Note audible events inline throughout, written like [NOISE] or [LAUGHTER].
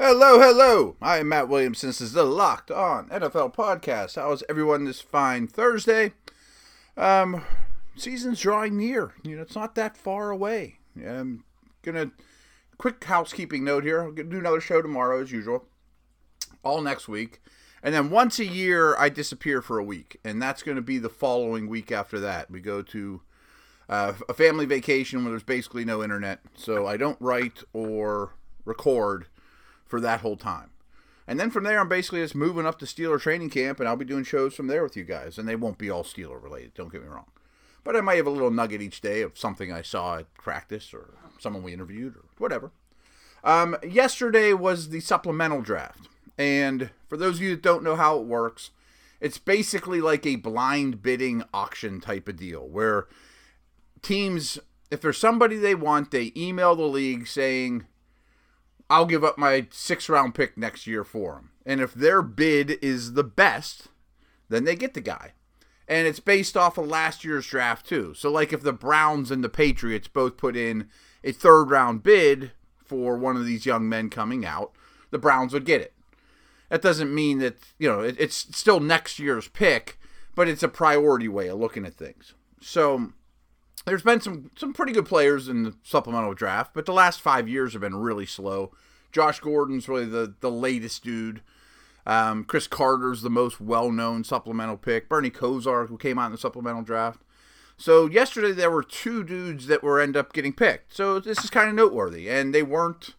Hello, hello. I am Matt Williamson. This is the Locked On NFL podcast. How is everyone this fine Thursday? Um, season's drawing near. You know, it's not that far away. I'm gonna quick housekeeping note here. Gonna do another show tomorrow as usual. All next week. And then once a year, I disappear for a week, and that's going to be the following week after that. We go to uh, a family vacation where there's basically no internet, so I don't write or record for that whole time. And then from there, I'm basically just moving up to Steeler training camp, and I'll be doing shows from there with you guys. And they won't be all Steeler related, don't get me wrong. But I might have a little nugget each day of something I saw at practice or someone we interviewed or whatever. Um, yesterday was the supplemental draft. And for those of you that don't know how it works, it's basically like a blind bidding auction type of deal where teams, if there's somebody they want, they email the league saying, I'll give up my six round pick next year for them. And if their bid is the best, then they get the guy. And it's based off of last year's draft, too. So, like, if the Browns and the Patriots both put in a third round bid for one of these young men coming out, the Browns would get it. That doesn't mean that, you know, it, it's still next year's pick, but it's a priority way of looking at things. So, there's been some some pretty good players in the supplemental draft, but the last five years have been really slow. Josh Gordon's really the the latest dude. Um, Cris Carter's the most well known supplemental pick. Bernie Kosar, who came out in the supplemental draft. So yesterday there were two dudes that were end up getting picked. So this is kind of noteworthy, and they weren't,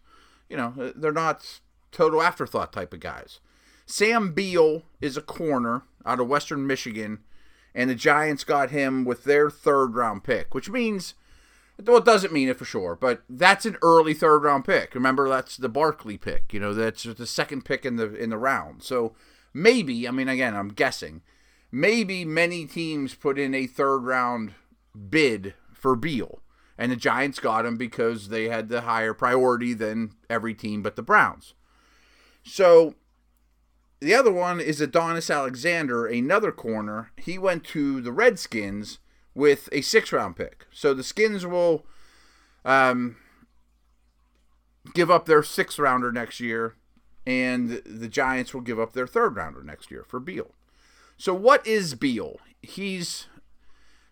you know, they're not total afterthought type of guys. Sam Beal is a corner out of Western Michigan and the Giants got him with their third round pick, which means well, it doesn't mean it for sure, but that's an early third round pick. Remember, that's the Barkley pick. You know, that's the second pick in the in the round. So maybe, I mean, again, I'm guessing, maybe many teams put in a third round bid for Beal, and the Giants got him because they had the higher priority than every team but the Browns. So the other one is Adonis Alexander, another corner. He went to the Redskins with a six round pick. So the Skins will um, give up their sixth rounder next year, and the Giants will give up their third rounder next year for Beal. So what is Beal? He's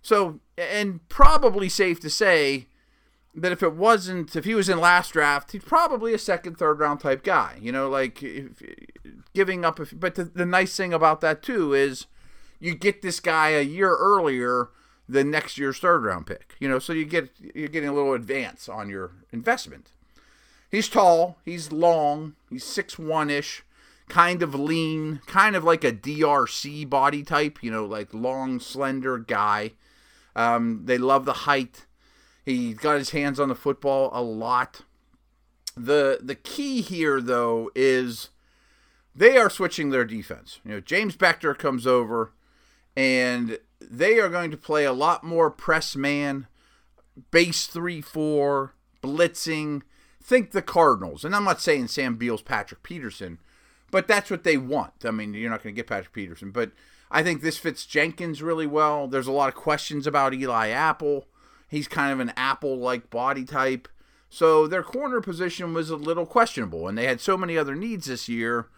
so and probably safe to say that if it wasn't, if he was in last draft, he's probably a second, third round type guy. You know, like if, giving up. If, but the, the nice thing about that too is you get this guy a year earlier than next year's third round pick. You know, so you get you're getting a little advance on your investment. He's tall, he's long, he's six one ish, kind of lean, kind of like a DRC body type. You know, like long, slender guy. Um, they love the height. He got his hands on the football a lot. The the key here though is they are switching their defense. You know, James Bettcher comes over and they are going to play a lot more press man, base 3 4, blitzing. Think the Cardinals. And I'm not saying Sam Beal's Patrick Peterson, but that's what they want. I mean, you're not going to get Patrick Peterson, but I think this fits Jenkins really well. There's a lot of questions about Eli Apple. He's kind of an apple like body type. So their corner position was a little questionable, and they had so many other needs this year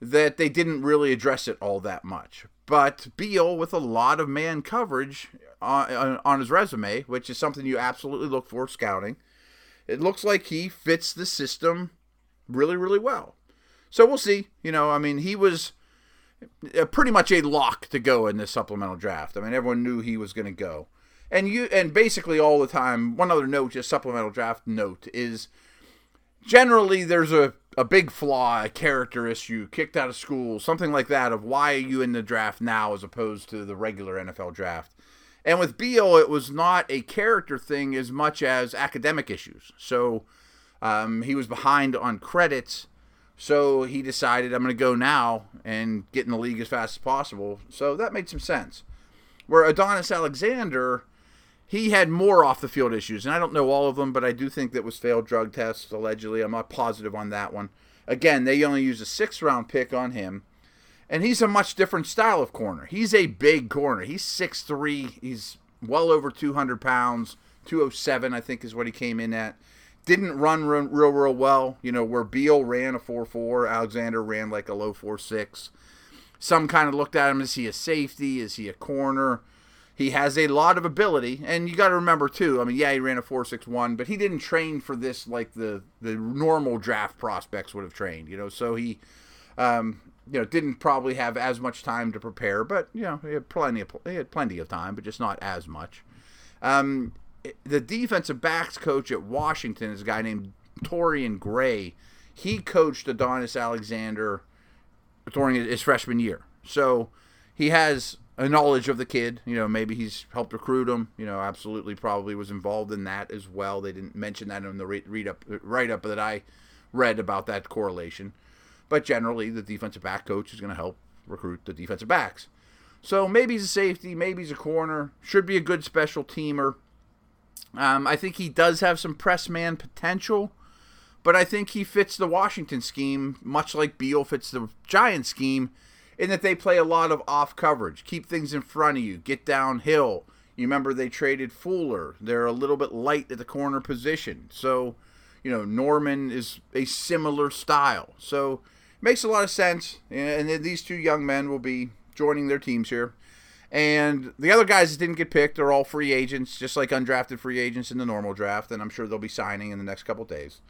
that they didn't really address it all that much. But Beal, with a lot of man coverage on, on his resume, which is something you absolutely look for scouting, it looks like he fits the system really, really well. So we'll see. You know, I mean, he was uh, pretty much a lock to go in this supplemental draft. I mean, everyone knew he was going to go and you and basically all the time one other note just supplemental draft note is generally there's a, a big flaw a character issue kicked out of school something like that of why are you in the draft now as opposed to the regular nfl draft and with Beal, it was not a character thing as much as academic issues. So um, he was behind on credits. So he decided, I'm going to go now and get in the league as fast as possible. So that made some sense. Where Adonis Alexander, he had more off the field issues, and I don't know all of them, but I do think that was failed drug tests allegedly. I'm not positive on that one. Again, they only used a six round pick on him, and he's a much different style of corner. He's a big corner. He's six three. he's well over 200 pounds, 207, I think is what he came in at. didn't run real, real, real well. You know, where Beal ran a 4 4, Alexander ran like a low 4 6. Some kind of looked at him is he a safety? Is he a corner? He has a lot of ability, and you got to remember too. I mean, yeah, he ran a four six one, but he didn't train for this like the the normal draft prospects would have trained. You know, so he, um, you know, didn't probably have as much time to prepare, but you know, he had plenty of he had plenty of time, but just not as much. Um, the defensive backs coach at Washington is a guy named Torrian Gray. He coached Adonis Alexander during his freshman year, so he has a knowledge of the kid. You know, maybe he's helped recruit him. You know, absolutely, probably was involved in that as well. They didn't mention that in the read up write up that I read about that correlation. But generally, the defensive back coach is going to help recruit the defensive backs. So maybe he's a safety, maybe he's a corner. Should be a good special teamer. Um, I think he does have some press man potential, but I think he fits the Washington scheme much like Beal fits the Giant scheme in that they play a lot of off coverage, keep things in front of you, get downhill. You remember they traded Fuller. They're a little bit light at the corner position. So, you know, Norman is a similar style. So, makes a lot of sense. And then these two young men will be joining their teams here. And the other guys that didn't get picked are all free agents, just like undrafted free agents in the normal draft. And I'm sure they'll be signing in the next couple days.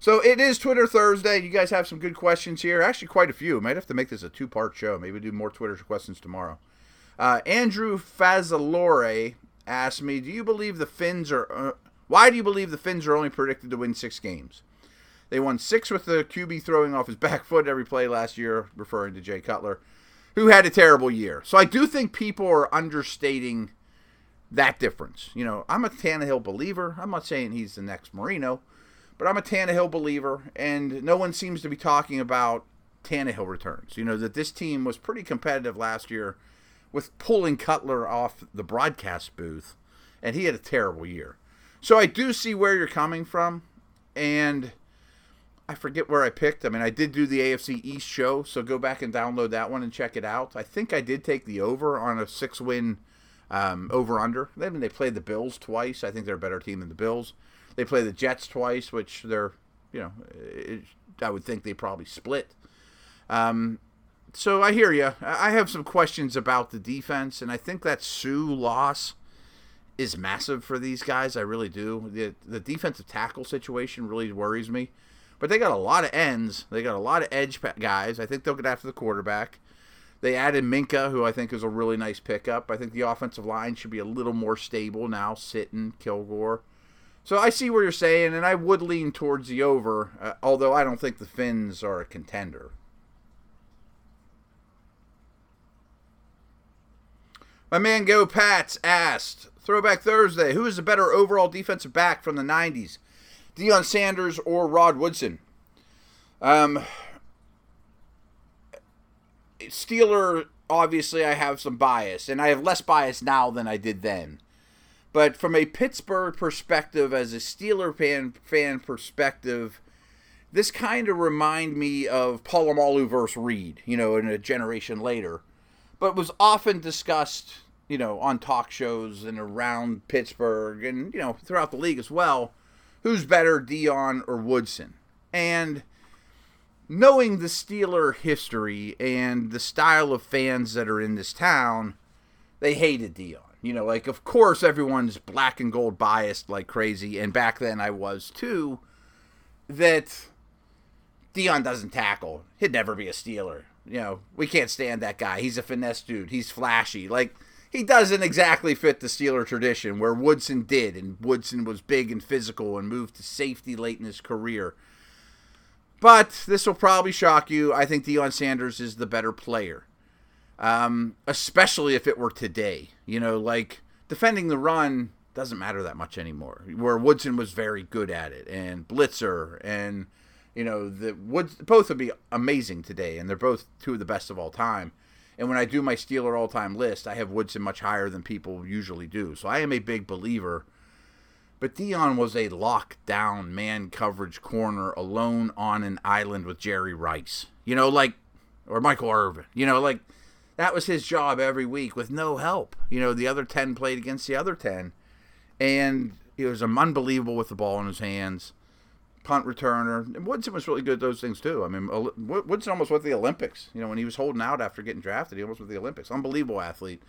So it is Twitter Thursday. You guys have some good questions here. Actually, quite a few. Might have to make this a two part show. Maybe do more Twitter questions tomorrow. Uh, Andrew Fazalore asked me, "Do you believe the Fins are? Uh, why do you believe the Fins are only predicted to win six games? They won six with the QB throwing off his [LAUGHS] back foot every play last year, referring to Jay Cutler, who had a terrible year. So I do think people are understating that difference. You know, I'm a Tannehill believer. I'm not saying he's the next Marino." But I'm a Tannehill believer, and no one seems to be talking about Tannehill returns. You know, that this team was pretty competitive last year with pulling Cutler off the broadcast booth, and he had a terrible year. So I do see where you're coming from, and I forget where I picked. I mean, I did do the AFC East show, so go back and download that one and check it out. I think I did take the over on a six win um, over under. I mean, they played the Bills twice. I think they're a better team than the Bills. They play the Jets twice, which they're, you know, it, I would think they probably split. Um, so I hear you. I have some questions about the defense, and I think that Suh loss is massive for these guys. I really do. The the defensive tackle situation really worries me. But they got a lot of ends. They got a lot of edge guys. I think they'll get after the quarterback. They added Minka, who I think is a really nice pickup. I think the offensive line should be a little more stable now. Sitton, Kilgore. So I see where you're saying, and I would lean towards the over, uh, although I don't think the Fins are a contender. My man Go Pats asked, Throwback Thursday, who is the better overall defensive back from the 90s, Deion Sanders or Rod Woodson? Um, Steeler, obviously, I have some bias, and I have less bias now than I did then. But from a Pittsburgh perspective, as a Steeler fan, fan perspective, this kind of remind me of Polamalu versus Reed, you know, in a generation later, but was often discussed, you know, on talk shows and around Pittsburgh and you know throughout the league as well. Who's better, Deion or Woodson? And knowing the Steeler history and the style of fans that are in this town, they hated Deion. You know, like of course everyone's black and gold biased like crazy, and back then I was too. That Deion doesn't tackle. He'd never be a Steeler. You know, we can't stand that guy. He's a finesse dude. He's flashy. Like he doesn't exactly fit the Steeler tradition where Woodson did, and Woodson was big and physical and moved to safety late in his career. But this will probably shock you. I think Deion Sanders is the better player um, especially if it were today. You know, like defending the run doesn't matter that much anymore. Where Woodson was very good at it, and Blitzer, and you know the Woods both would be amazing today, and they're both two of the best of all time. And when I do my Steeler all time list, I have Woodson much higher than people usually do. So I am a big believer. But Deion was a lockdown man coverage corner alone on an island with Jerry Rice. You know, like, or Michael Irvin. You know, like, that was his job every week with no help. You know, the other 10 played against the other 10. And he was um, unbelievable with the ball in his hands. punt returner. And Woodson was really good at those things too. I mean, Woodson almost went to the Olympics. You know, when he was holding out after getting drafted, he almost went to the Olympics. Unbelievable athlete.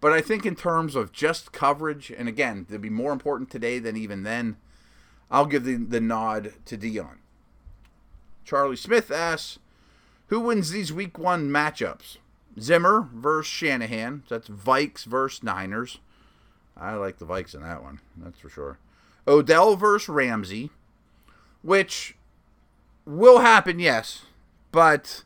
But I think in terms of just coverage, and again, to be more important today than even then, I'll give the, the nod to Deion. Charlie Smith asks, who wins these week one matchups? Zimmer versus Shanahan. That's Vikes versus Niners. I like the Vikes in that one, that's for sure. Odell versus Ramsey, which will happen, yes, but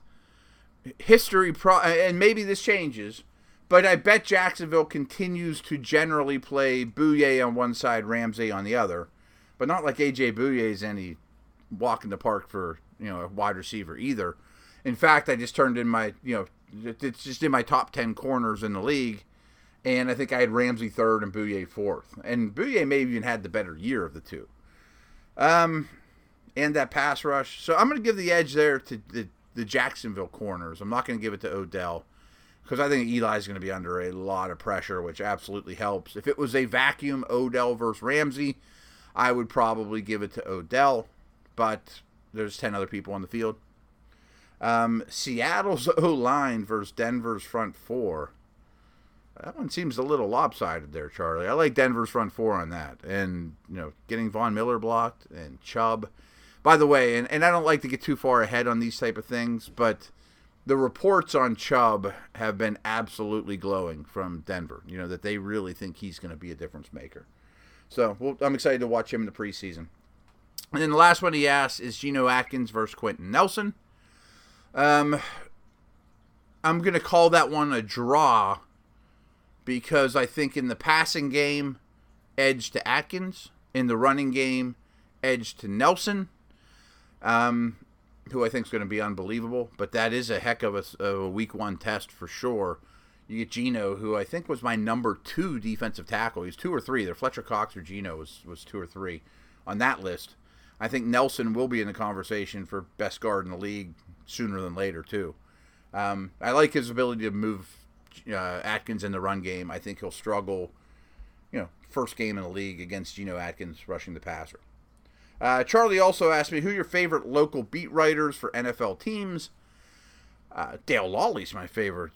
history pro and maybe this changes, but I bet Jacksonville continues to generally play Bouye on one side, Ramsey on the other, but not like AJ Bouye is any walk in the park for you know a wide receiver either. In fact, I just turned in my you know it's just in my top ten corners in the league, and I think I had Ramsey third and Bouye fourth, and Bouye maybe even had the better year of the two. Um, and that pass rush. So I'm going to give the edge there to the, the Jacksonville corners. I'm not going to give it to Odell because I think Eli's going to be under a lot of pressure, which absolutely helps. If it was a vacuum Odell versus Ramsey, I would probably give it to Odell, but there's 10 other people on the field. Um, Seattle's [LAUGHS] O line versus Denver's front four. That one seems a little lopsided there, Charlie. I like Denver's front four on that. And, you know, getting Von Miller blocked and Chubb. By the way, and, and I don't like to get too far ahead on these type of things, but the reports on Chubb have been absolutely glowing from Denver. You know, that they really think he's going to be a difference maker. So well, I'm excited to watch him in the preseason. And then the last one he asked is Geno Atkins versus Quenton Nelson. Um, I'm going to call that one a draw because I think in the passing game, edge to Atkins. In the running game, edge to Nelson, um, who I think is going to be unbelievable. But that is a heck of a, of a week one test for sure. You get Geno, who I think was my number two defensive tackle. He's two or three. Either Fletcher Cox or Geno was, was two or three on that list. I think Nelson will be in the conversation for best guard in the league sooner than later, too. Um, I like his ability to move uh, Atkins in the run game. I think he'll struggle, you know, first game in the league against Geno Atkins rushing the passer. Uh, Charlie also asked me who your favorite local beat writers for NFL teams. Uh, Dale Lolley's my favorite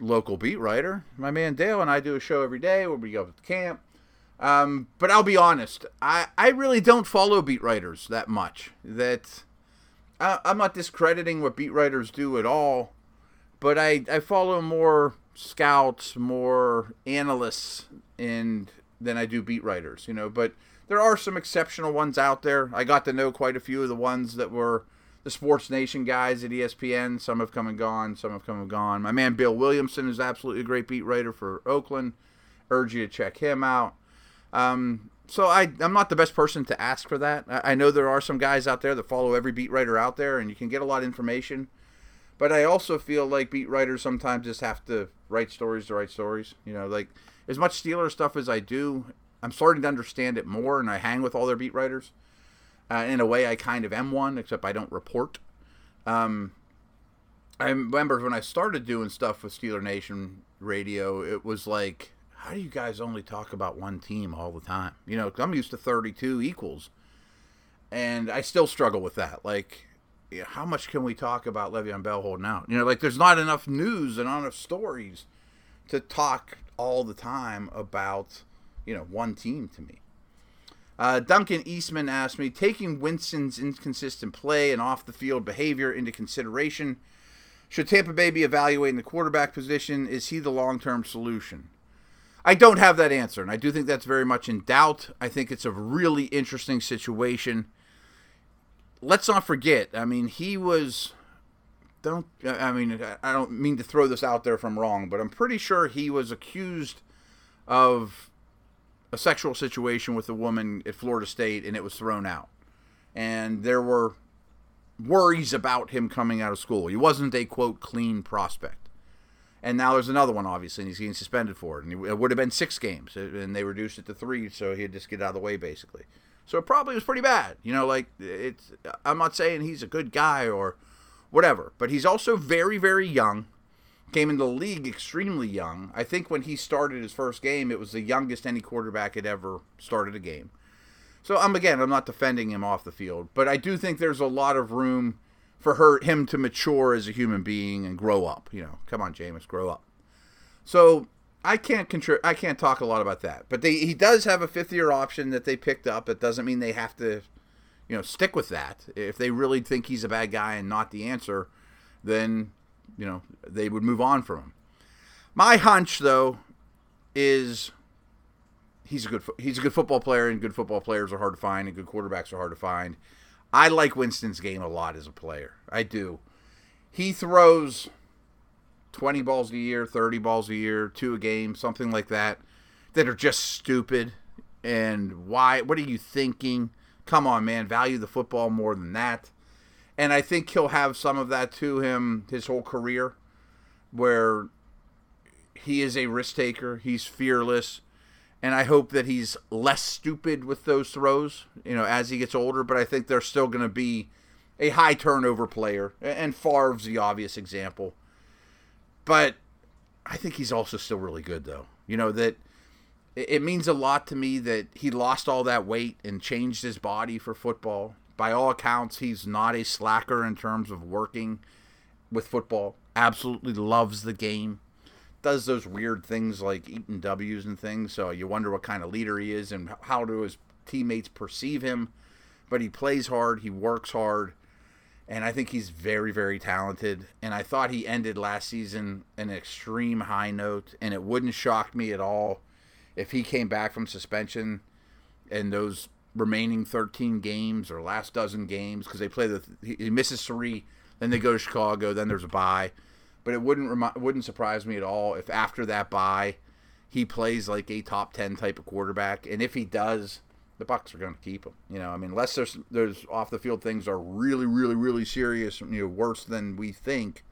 local beat writer. My man Dale and I do a show every day where we go to camp. Um, but I'll be honest, I, I really don't follow beat writers that much. That I, I'm not discrediting what beat writers do at all, but I, I follow more scouts, more analysts, and than I do beat writers. You know, but there are some exceptional ones out there. I got to know quite a few of the ones that were the Sports Nation guys at ESPN. Some have come and gone. Some have come and gone. My man Bill Williamson is absolutely a great beat writer for Oakland. Urge you to check him out. Um, so I, I'm not the best person to ask for that. I, I know there are some guys out there that follow every beat writer out there, and you can get a lot of information. But I also feel like beat writers sometimes just have to write stories to write stories. You know, like as much Steeler stuff as I do, I'm starting to understand it more, and I hang with all their beat writers. Uh, in a way, I kind of am one, except I don't report. Um, I remember when I started doing stuff with Steeler Nation radio, it was like, how do you guys only talk about one team all the time? You know, I'm used to 32 equals, and I still struggle with that. Like, how much can we talk about Le'Veon Bell holding out? You know, like there's not enough news and not enough stories to talk all the time about, you know, one team to me. Uh, Duncan Eastman asked me, taking Winston's inconsistent play and off the field behavior into consideration, should Tampa Bay be evaluating the quarterback position? Is he the long term solution? I don't have that answer, and I do think that's very much in doubt. I think it's a really interesting situation let's not forget. I mean, he was. Don't I mean I don't mean to throw this out there if I'm wrong, but I'm pretty sure he was accused of a sexual situation with a woman at Florida State, and it was thrown out. And there were worries about him coming out of school. He wasn't a quote clean prospect. And now there's another one, obviously, and he's getting suspended for it. And it would have been six games, uh, and they reduced it to three, so he'd just get out of the way, basically. So it probably was pretty bad. You know, like it's. I'm not saying he's a good guy or whatever, but he's also very, very young. Came into the league extremely young. I think when he started his first game, it was the youngest any quarterback had ever started a game. So I'm again, I'm not defending him off the field, but I do think there's a lot of room for her him to mature as a human being and grow up. You know, come on, Jameis, grow up. So I can't contri- I can't talk a lot about that, but they he does have a fifth year option that they picked up. It doesn't mean they have to, you know, stick with that. If they really think he's a bad guy and not the answer, then you know they would move on from him. My hunch though is he's a good he's a good football player, and good football players are hard to find, and good quarterbacks are hard to find. I like Winston's game a lot as a player. I do. He throws 20 balls a year, 30 balls a year, two a game, something like that, that are just stupid. And why? What are you thinking? Come on, man. Value the football more than that. And I think he'll have some of that to him his whole career, where he is a risk taker. He's fearless. And I hope that he's less stupid with those throws, you know, as he gets older. But I think they're still going to be a high turnover player. And Favre's the obvious example but I think he's also still really good, though. You know, that it means a lot to me that he lost all that weight and changed his body for football. By all accounts, he's not a slacker in terms of working with football. Absolutely loves the game. Does those weird things like eating W's and things. So you wonder what kind of leader he is and how do his teammates perceive him. But he plays hard, he works hard, and I think he's very, very talented. And I thought he ended last season an extreme high note, and it wouldn't shock me at all if he came back from suspension and those remaining 13 games or last dozen games because they play the he misses three, then they go to Chicago, then there's a bye. But it wouldn't remi- wouldn't surprise me at all if after that bye, he plays like a top 10 type of quarterback, and if he does the Bucs are going to keep him. You know, I mean, unless there's there's off the field things are really, really, really serious, you know, worse than we think.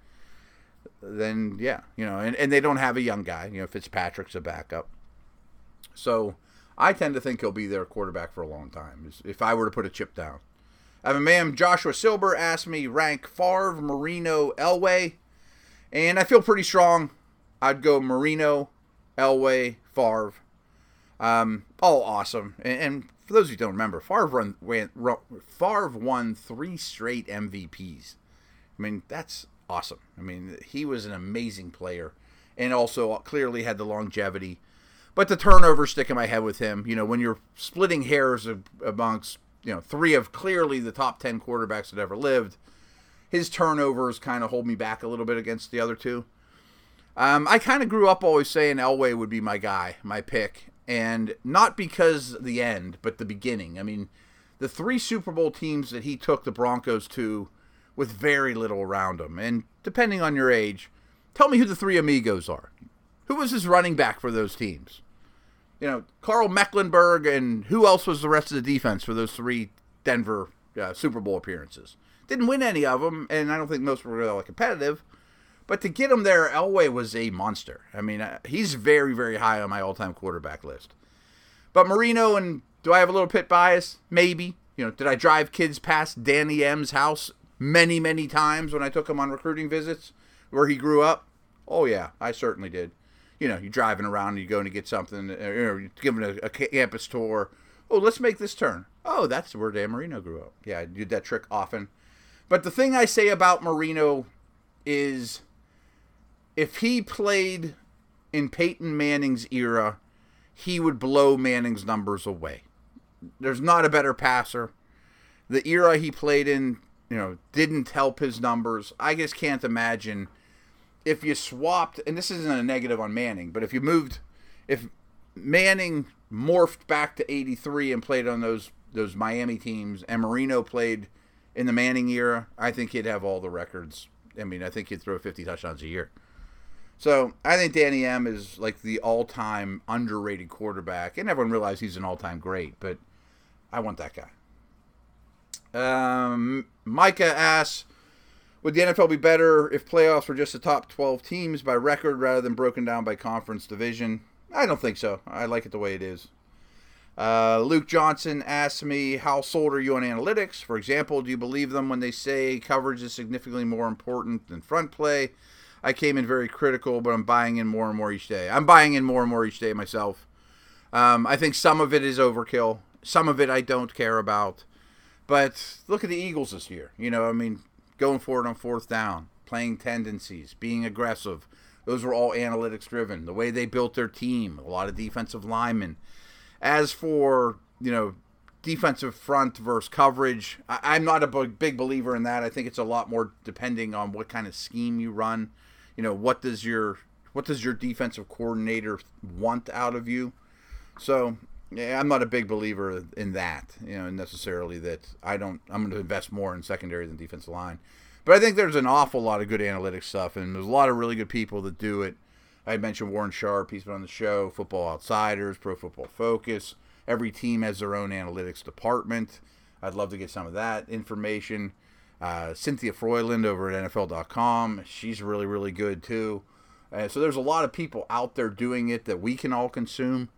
Then yeah, you know, and, and they don't have a young guy. You know, Fitzpatrick's a backup. So I tend to think he'll be their quarterback for a long time. If I were to put a chip down. I have a man, Joshua Silber, asked me rank Favre, Marino, Elway, and I feel pretty strong. I'd go Marino, Elway, Favre. Um, all awesome. And, and for those who don't remember, Favre run, ran, Favre won three straight MVPs. I mean, that's awesome. I mean, he was an amazing player, and also clearly had the longevity. But the turnovers stick in my head with him. You know, when you're splitting hairs amongst you know three of clearly the top ten quarterbacks that ever lived, his turnovers kind of hold me back a little bit against the other two. Um, I kind of grew up always saying Elway would be my guy, my pick, and not because the end, but the beginning. I mean, the three Super Bowl teams that he took the Broncos to with very little around them. And depending on your age, tell me who the three amigos are. Who was his running back for those teams? You know, Karl Mecklenburg, and who else was the rest of the defense for those three Denver uh, Super Bowl appearances? Didn't win any of them, and I don't think most were really competitive. But to get him there, Elway was a monster. I mean, uh, he's very, very high on my all-time quarterback list. But Marino and do I have a little Pitt bias? Maybe. You know, did I drive kids past Danny M's house many, many times when I took him on recruiting visits where he grew up? Oh yeah, I certainly did. You know, you're driving around and you're going to get something, or you're giving a, a campus tour. Oh, let's make this turn. Oh, that's where Dan Marino grew up. Yeah, I did that trick often. But the thing I say about Marino is if he played in Peyton Manning's era, he would blow Manning's numbers away. There's not a better passer. The era he played in, you know, didn't help his numbers. I just can't imagine if you swapped, and this isn't a negative on Manning, but if you moved, if Manning morphed back to 83 and played on those those Miami teams, and Marino played in the Manning era, I think he'd have all the records. I mean, I think he'd throw 50 touchdowns a year. So I think Danny M is like the all-time underrated quarterback, and everyone realizes he's an all-time great. But I want that guy. Um, Micah asks, "Would the NFL be better if playoffs were just the top 12 teams by record rather than broken down by conference division?" I don't think so. I like it the way it is. Uh, Luke Johnson asked me, "How sold are you on analytics? For example, do you believe them when they say coverage is significantly more important than front play?" I came in very critical, but I'm buying in more and more each day. I'm buying in more and more each day myself. Um, I think some of it is overkill, Some of it I don't care about. But look at the Eagles this year. You know, I mean, going forward on fourth down, playing tendencies, being aggressive. Those were all analytics driven. The way they built their team, a lot of defensive linemen. As for, you know, defensive front versus coverage, I, am not a big believer in that. I think it's a lot more depending on what kind of scheme you run. You know, what does your what does your defensive coordinator want out of you? So yeah, I'm not a big believer in that, you know, necessarily that I don't, I'm going to invest more in secondary than defensive line. But I think there's an awful lot of good analytics stuff, and there's a lot of really good people that do it. I mentioned Warren Sharp, he's been on the show, Football Outsiders, Pro Football Focus. Every team has their own analytics department. I'd love to get some of that information. Uh, Cynthia Frelund over at NFL.com, she's really, really good too. Uh, so there's a lot of people out there doing it that we can all consume.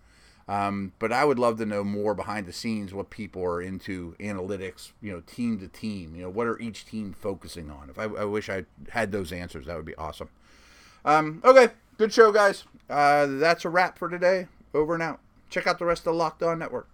Um, but I would love to know more behind the scenes what people are into analytics, you know, team to team. You know, what are each team focusing on? If I, I wish I had those answers, that would be awesome. Um, okay, good show, guys. Uh, that's a wrap for today. Over and out. Check out the rest of the Locked On Network.